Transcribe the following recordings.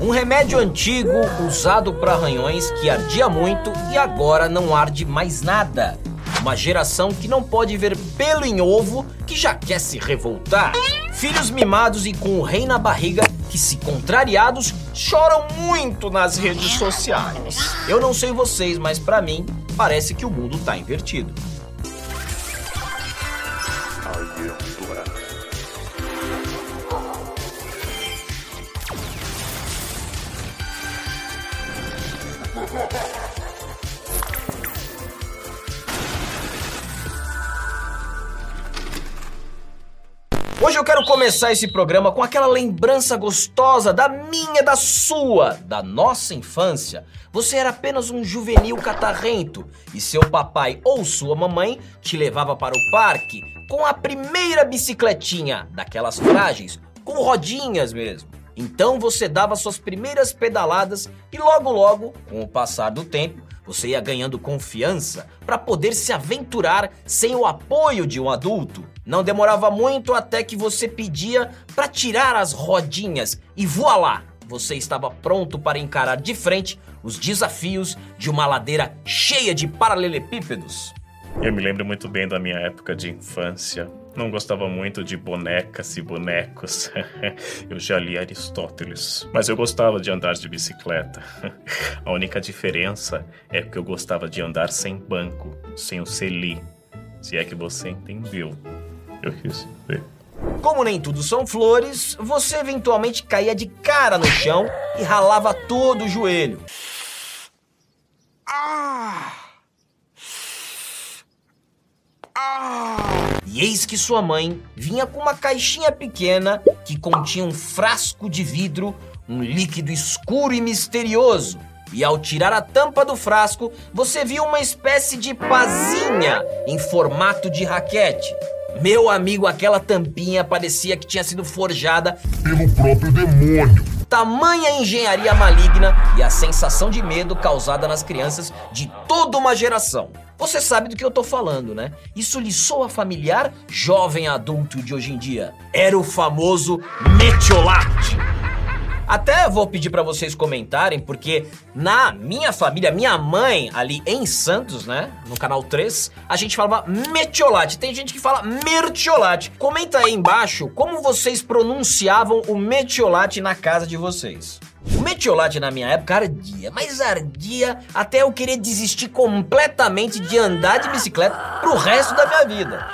Um remédio antigo usado para arranhões que ardia muito e agora não arde mais nada. Uma geração que não pode ver pelo em ovo que já quer se revoltar. Filhos mimados e com o rei na barriga que, se contrariados, choram muito nas redes sociais. Eu não sei vocês, mas para mim parece que o mundo tá invertido. Hoje eu quero começar esse programa com aquela lembrança gostosa da minha, da sua, da nossa infância. Você era apenas um juvenil catarrento e seu papai ou sua mamãe te levava para o parque com a primeira bicicletinha, daquelas frágeis, com rodinhas mesmo. Então você dava suas primeiras pedaladas e logo logo, com o passar do tempo, você ia ganhando confiança para poder se aventurar sem o apoio de um adulto. Não demorava muito até que você pedia para tirar as rodinhas e voilá! Você estava pronto para encarar de frente os desafios de uma ladeira cheia de paralelepípedos. Eu me lembro muito bem da minha época de infância. Não gostava muito de bonecas e bonecos. eu já li Aristóteles, mas eu gostava de andar de bicicleta. A única diferença é que eu gostava de andar sem banco, sem o seli. Se é que você entendeu. Eu quis ver. Como nem tudo são flores, você eventualmente caía de cara no chão e ralava todo o joelho. Ah! E eis que sua mãe vinha com uma caixinha pequena que continha um frasco de vidro, um líquido escuro e misterioso. E ao tirar a tampa do frasco, você viu uma espécie de pazinha em formato de raquete. Meu amigo, aquela tampinha parecia que tinha sido forjada pelo próprio demônio. Tamanha engenharia maligna e a sensação de medo causada nas crianças de toda uma geração. Você sabe do que eu tô falando, né? Isso lhe soa familiar, jovem adulto de hoje em dia. Era o famoso metiolate. Até vou pedir para vocês comentarem, porque na minha família, minha mãe, ali em Santos, né, no canal 3, a gente falava metiolate. Tem gente que fala mertiolate. Comenta aí embaixo como vocês pronunciavam o metiolate na casa de vocês. O metiolate na minha época ardia, mas ardia até eu querer desistir completamente de andar de bicicleta pro resto da minha vida.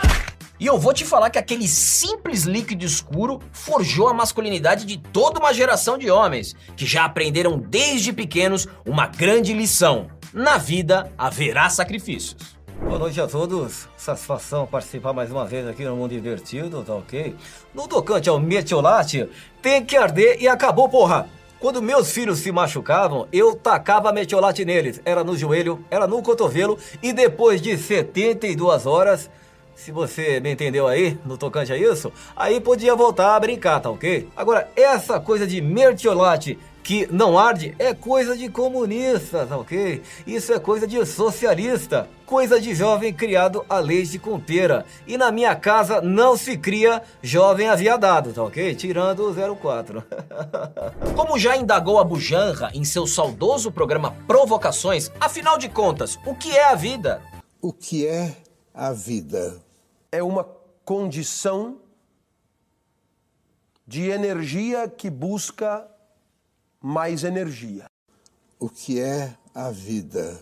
E eu vou te falar que aquele simples líquido escuro forjou a masculinidade de toda uma geração de homens que já aprenderam desde pequenos uma grande lição: na vida haverá sacrifícios. Boa noite a todos, satisfação participar mais uma vez aqui no Mundo Divertido, tá ok? No tocante ao metiolate, tem que arder e acabou, porra! Quando meus filhos se machucavam, eu tacava metiolate neles. Era no joelho, era no cotovelo e depois de 72 horas se você me entendeu aí, no tocante a isso, aí podia voltar a brincar, tá ok? Agora, essa coisa de mertiolate que não arde é coisa de comunista, tá ok? Isso é coisa de socialista, coisa de jovem criado a leis de conteira. E na minha casa não se cria jovem aviadado, tá ok? Tirando o 04. Como já indagou a Bujanra em seu saudoso programa Provocações, afinal de contas, o que é a vida? O que é a vida? é uma condição de energia que busca mais energia. O que é a vida?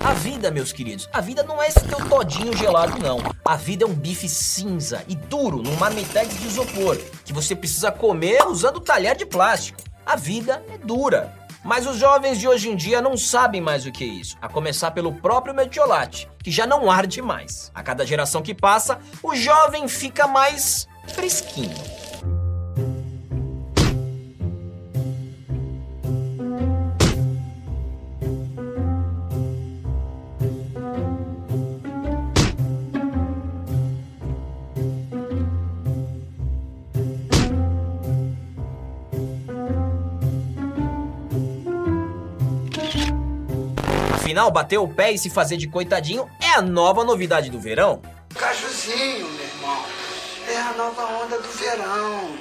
A vida, meus queridos, a vida não é esse teu todinho gelado, não. A vida é um bife cinza e duro num marmitex de isopor que você precisa comer usando talher de plástico. A vida é dura. Mas os jovens de hoje em dia não sabem mais o que é isso, a começar pelo próprio metiolate, que já não arde mais. A cada geração que passa, o jovem fica mais fresquinho. Afinal, bater o pé e se fazer de coitadinho é a nova novidade do verão. Cajuzinho, meu irmão. a nova onda do verão.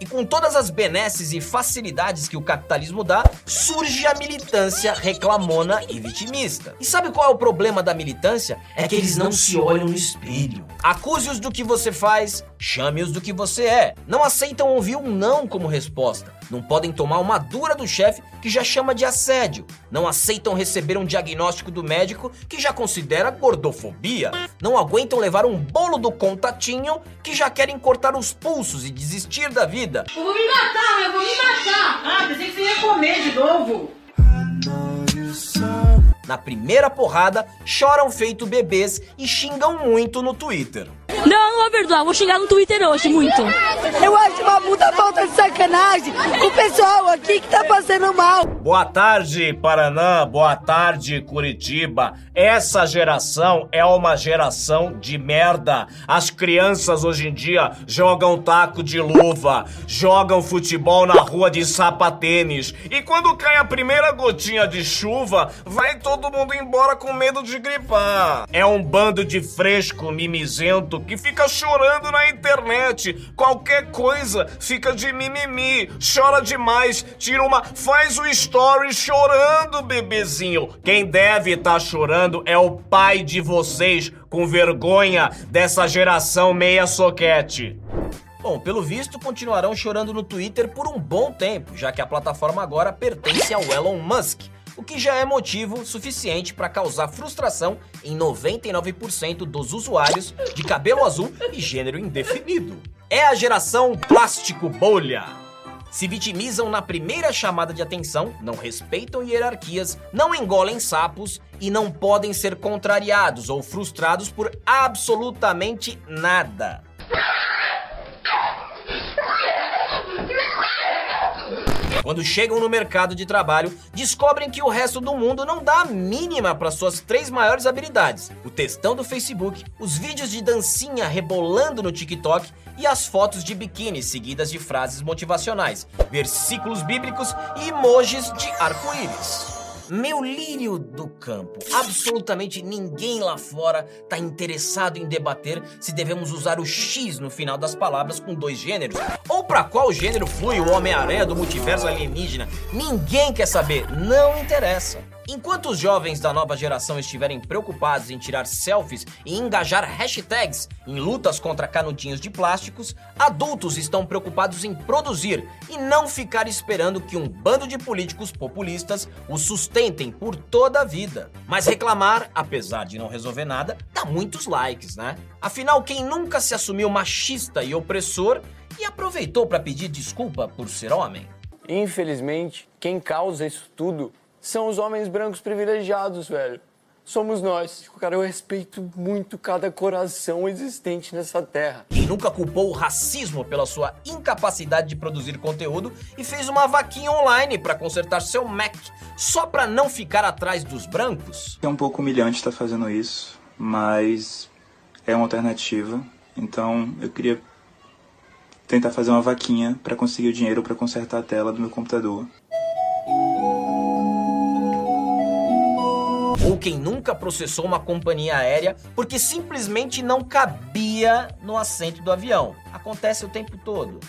E com todas as benesses e facilidades que o capitalismo dá, surge a militância reclamona e vitimista. E sabe qual é o problema da militância? É que eles não se olham no espelho. Acuse-os do que você faz, chame-os do que você é. Não aceitam ouvir um não como resposta. Não podem tomar uma dura do chefe que já chama de assédio. Não aceitam receber um diagnóstico do médico que já considera gordofobia. Não aguentam levar um bolo do contatinho que já querem cortar os pulsos e desistir da vida. Eu vou me matar, eu vou me matar. Ah, pensei que você ia comer de novo. Na primeira porrada, choram feito bebês e xingam muito no Twitter. Não, eu não vou perdoar. Vou xingar no Twitter hoje, muito. Eu acho uma puta falta de sacanagem com o pessoal aqui que tá passando mal. Boa tarde, Paraná. Boa tarde, Curitiba. Essa geração é uma geração de merda. As crianças hoje em dia jogam taco de luva, jogam futebol na rua de sapatênis. E quando cai a primeira gotinha de chuva, vai todo mundo embora com medo de gripar. É um bando de fresco mimizento que fica chorando na internet. Qualquer coisa fica de mimimi, chora demais, tira uma, faz o story chorando, bebezinho. Quem deve estar tá chorando é o pai de vocês, com vergonha dessa geração meia soquete. Bom, pelo visto, continuarão chorando no Twitter por um bom tempo, já que a plataforma agora pertence ao Elon Musk o que já é motivo suficiente para causar frustração em 99% dos usuários de cabelo azul e gênero indefinido. É a geração plástico bolha. Se vitimizam na primeira chamada de atenção, não respeitam hierarquias, não engolem sapos e não podem ser contrariados ou frustrados por absolutamente nada. Quando chegam no mercado de trabalho, descobrem que o resto do mundo não dá a mínima para suas três maiores habilidades: o textão do Facebook, os vídeos de dancinha rebolando no TikTok e as fotos de biquíni seguidas de frases motivacionais, versículos bíblicos e emojis de arco-íris. Meu lírio do campo. Absolutamente ninguém lá fora está interessado em debater se devemos usar o X no final das palavras com dois gêneros ou para qual gênero flui o Homem-Aranha do multiverso alienígena. Ninguém quer saber, não interessa. Enquanto os jovens da nova geração estiverem preocupados em tirar selfies e engajar hashtags em lutas contra canudinhos de plásticos, adultos estão preocupados em produzir e não ficar esperando que um bando de políticos populistas os sustentem por toda a vida. Mas reclamar, apesar de não resolver nada, dá muitos likes, né? Afinal, quem nunca se assumiu machista e opressor e aproveitou para pedir desculpa por ser homem? Infelizmente, quem causa isso tudo são os homens brancos privilegiados, velho. Somos nós. Cara, eu respeito muito cada coração existente nessa terra. Quem nunca culpou o racismo pela sua incapacidade de produzir conteúdo e fez uma vaquinha online para consertar seu Mac só para não ficar atrás dos brancos? É um pouco humilhante estar fazendo isso, mas é uma alternativa. Então eu queria tentar fazer uma vaquinha para conseguir o dinheiro para consertar a tela do meu computador. Ou quem nunca processou uma companhia aérea porque simplesmente não cabia no assento do avião. Acontece o tempo todo.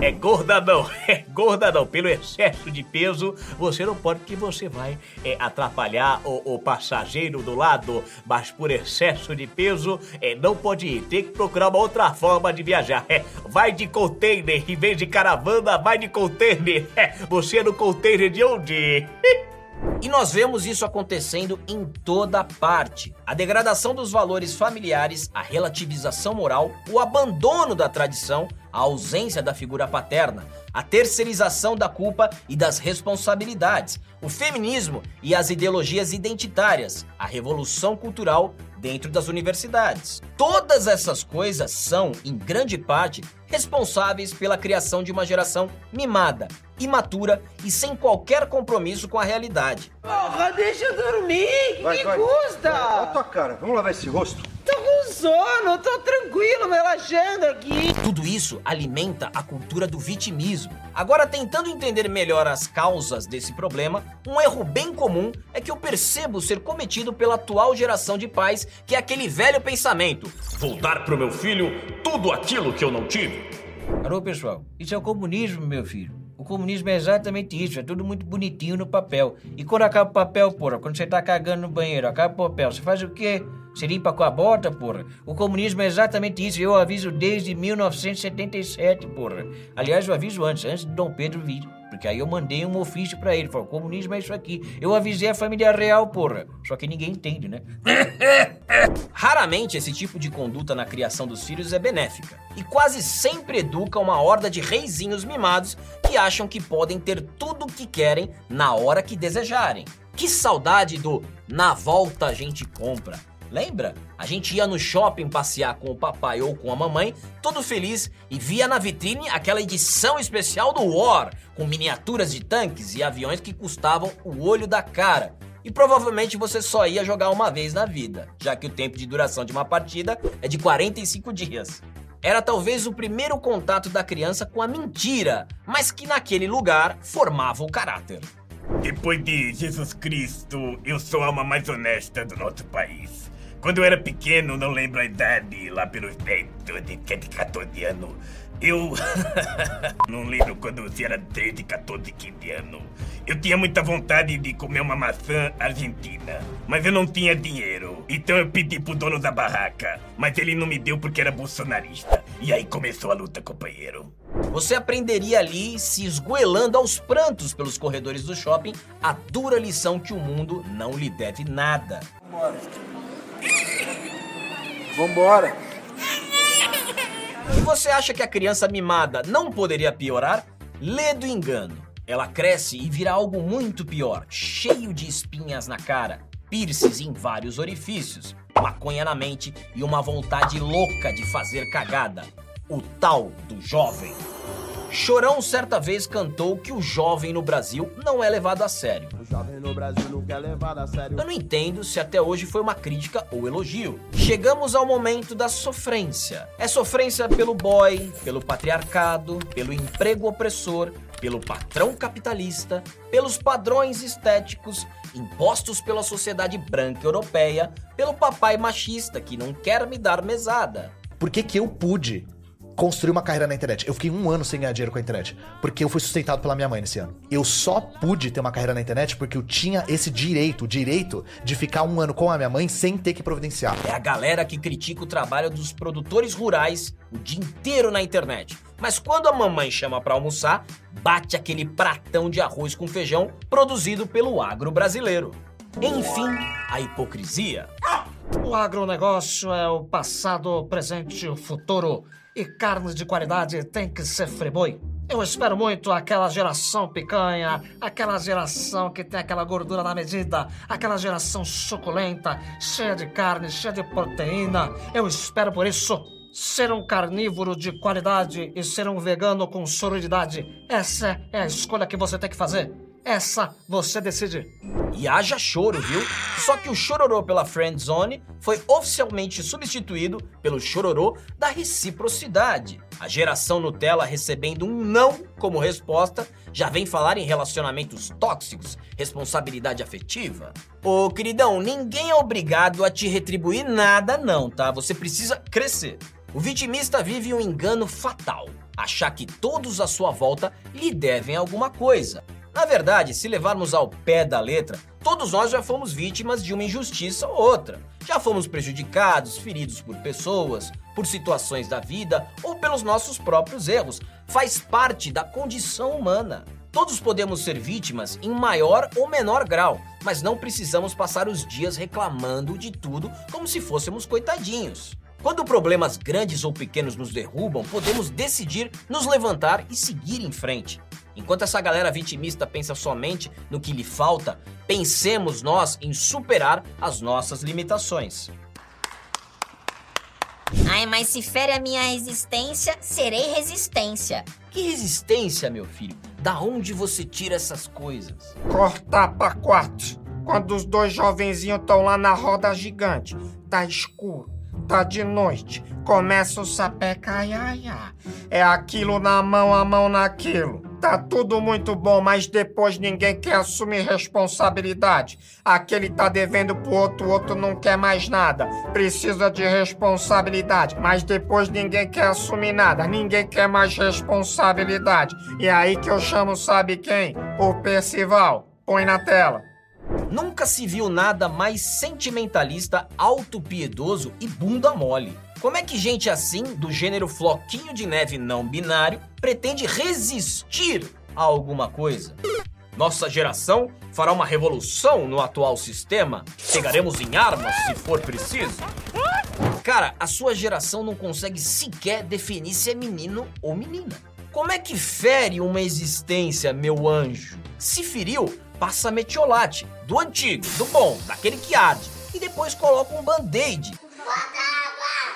É gorda não, é gorda não. Pelo excesso de peso, você não pode, porque você vai é, atrapalhar o, o, passageiro do lado. Mas por excesso de peso, é, não pode ir. Tem que procurar uma outra forma de viajar. É, vai de container, em vez de caravana, vai de container. É, você é no container de onde? E nós vemos isso acontecendo em toda parte. A degradação dos valores familiares, a relativização moral, o abandono da tradição, a ausência da figura paterna, a terceirização da culpa e das responsabilidades, o feminismo e as ideologias identitárias, a revolução cultural dentro das universidades. Todas essas coisas são, em grande parte, responsáveis pela criação de uma geração mimada, imatura e sem qualquer compromisso com a realidade. Porra, deixa eu dormir! Vai, que vai. custa? Olha a tua cara, vamos lavar esse rosto. Tô com sono, tô tranquilo, relaxando aqui. Tudo isso alimenta a cultura do vitimismo, Agora, tentando entender melhor as causas desse problema, um erro bem comum é que eu percebo ser cometido pela atual geração de pais, que é aquele velho pensamento: vou dar pro meu filho tudo aquilo que eu não tive. Alô, pessoal, isso é o comunismo, meu filho. Comunismo é exatamente isso, é tudo muito bonitinho no papel. E quando acaba o papel, porra, quando você tá cagando no banheiro, acaba o papel, você faz o quê? Você limpa com a bota, porra? O comunismo é exatamente isso, eu aviso desde 1977, porra. Aliás, eu aviso antes, antes de Dom Pedro vir. Porque aí eu mandei um ofício pra ele, falou, comunismo é isso aqui. Eu avisei a família real, porra. Só que ninguém entende, né? Raramente esse tipo de conduta na criação dos filhos é benéfica. E quase sempre educa uma horda de reizinhos mimados que acham que podem ter tudo o que querem na hora que desejarem. Que saudade do na volta a gente compra. Lembra? A gente ia no shopping passear com o papai ou com a mamãe, todo feliz, e via na vitrine aquela edição especial do War, com miniaturas de tanques e aviões que custavam o olho da cara. E provavelmente você só ia jogar uma vez na vida, já que o tempo de duração de uma partida é de 45 dias. Era talvez o primeiro contato da criança com a mentira, mas que naquele lugar formava o caráter. Depois de Jesus Cristo, eu sou a alma mais honesta do nosso país. Quando eu era pequeno, não lembro a idade, lá pelos 10, de 14 anos, eu. não lembro quando você era 13, 14, 15 anos. Eu tinha muita vontade de comer uma maçã argentina, mas eu não tinha dinheiro. Então eu pedi pro dono da barraca, mas ele não me deu porque era bolsonarista. E aí começou a luta, companheiro. Você aprenderia ali, se esgoelando aos prantos pelos corredores do shopping, a dura lição que o mundo não lhe deve nada. Bora. Vambora. Você acha que a criança mimada não poderia piorar? Lê do engano. Ela cresce e vira algo muito pior, cheio de espinhas na cara, piercings em vários orifícios, maconha na mente e uma vontade louca de fazer cagada. O tal do jovem. Chorão certa vez cantou que o jovem no Brasil não é levado a sério. O jovem no Brasil nunca é levado a sério. Eu não entendo se até hoje foi uma crítica ou elogio. Chegamos ao momento da sofrência. É sofrência pelo boy, pelo patriarcado, pelo emprego opressor, pelo patrão capitalista, pelos padrões estéticos impostos pela sociedade branca europeia, pelo papai machista que não quer me dar mesada. Por que, que eu pude construir uma carreira na internet. Eu fiquei um ano sem ganhar dinheiro com a internet, porque eu fui sustentado pela minha mãe nesse ano. Eu só pude ter uma carreira na internet porque eu tinha esse direito, o direito de ficar um ano com a minha mãe sem ter que providenciar. É a galera que critica o trabalho dos produtores rurais o dia inteiro na internet. Mas quando a mamãe chama para almoçar, bate aquele pratão de arroz com feijão produzido pelo agro brasileiro. Enfim, a hipocrisia. O agronegócio é o passado, o presente e o futuro e carne de qualidade tem que ser friboi. Eu espero muito aquela geração picanha, aquela geração que tem aquela gordura na medida, aquela geração suculenta, cheia de carne, cheia de proteína. Eu espero por isso ser um carnívoro de qualidade e ser um vegano com sororidade. Essa é a escolha que você tem que fazer. Essa você decide. E haja choro, viu? Só que o chororô pela Friend Zone foi oficialmente substituído pelo chororô da reciprocidade. A geração Nutella recebendo um não como resposta já vem falar em relacionamentos tóxicos, responsabilidade afetiva. Ô, queridão, ninguém é obrigado a te retribuir nada não, tá? Você precisa crescer. O vitimista vive um engano fatal, achar que todos à sua volta lhe devem alguma coisa. Na verdade, se levarmos ao pé da letra, todos nós já fomos vítimas de uma injustiça ou outra. Já fomos prejudicados, feridos por pessoas, por situações da vida ou pelos nossos próprios erros. Faz parte da condição humana. Todos podemos ser vítimas em maior ou menor grau, mas não precisamos passar os dias reclamando de tudo como se fôssemos coitadinhos. Quando problemas grandes ou pequenos nos derrubam, podemos decidir nos levantar e seguir em frente. Enquanto essa galera vitimista pensa somente no que lhe falta, pensemos nós em superar as nossas limitações. Ai, mas se fere a minha resistência, serei resistência. Que resistência, meu filho? Da onde você tira essas coisas? Cortar pra quatro. Quando os dois jovenzinhos estão lá na roda gigante, tá escuro, tá de noite, começa o ai, ai. É aquilo na mão, a mão naquilo. Tá tudo muito bom, mas depois ninguém quer assumir responsabilidade. Aquele tá devendo pro outro, o outro não quer mais nada. Precisa de responsabilidade, mas depois ninguém quer assumir nada. Ninguém quer mais responsabilidade. E é aí que eu chamo, sabe quem? O Percival. Põe na tela. Nunca se viu nada mais sentimentalista, autopiedoso e bunda mole. Como é que gente assim, do gênero floquinho de neve não binário, pretende resistir a alguma coisa? Nossa geração fará uma revolução no atual sistema? Pegaremos em armas se for preciso? Cara, a sua geração não consegue sequer definir se é menino ou menina. Como é que fere uma existência, meu anjo? Se feriu, passa metiolate, do antigo, do bom, daquele que arde, e depois coloca um band-aid.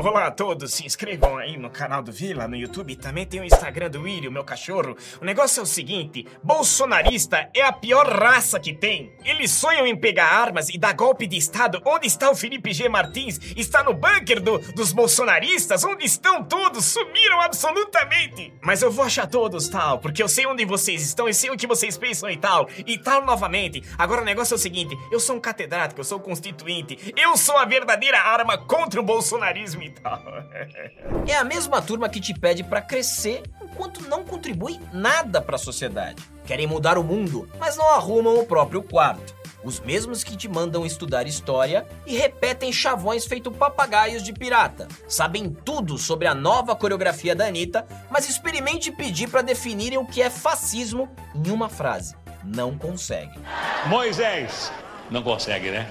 Olá a todos, se inscrevam aí no canal do Vila, no YouTube, também tem o Instagram do Willy, o meu cachorro. O negócio é o seguinte, bolsonarista é a pior raça que tem. Eles sonham em pegar armas e dar golpe de estado. Onde está o Felipe G. Martins? Está no bunker do, dos bolsonaristas? Onde estão todos? Sumiram absolutamente. Mas eu vou achar todos, tal, porque eu sei onde vocês estão e sei o que vocês pensam e tal. E tal novamente. Agora o negócio é o seguinte, eu sou um catedrático, eu sou um constituinte. Eu sou a verdadeira arma contra o bolsonarismo e tal. É a mesma turma que te pede pra crescer enquanto não contribui nada pra sociedade. Querem mudar o mundo, mas não arrumam o próprio quarto. Os mesmos que te mandam estudar história e repetem chavões feito papagaios de pirata. Sabem tudo sobre a nova coreografia da Anitta, mas experimente pedir pra definirem o que é fascismo em uma frase. Não conseguem. Moisés. Não consegue, né?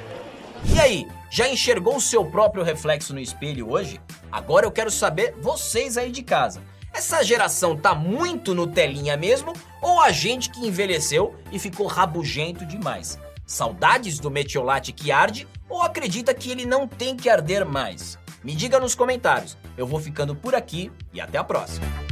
E aí, já enxergou o seu próprio reflexo no espelho hoje? Agora eu quero saber vocês aí de casa. Essa geração tá muito no telinha mesmo ou a gente que envelheceu e ficou rabugento demais? Saudades do metiolate que arde ou acredita que ele não tem que arder mais? Me diga nos comentários. Eu vou ficando por aqui e até a próxima.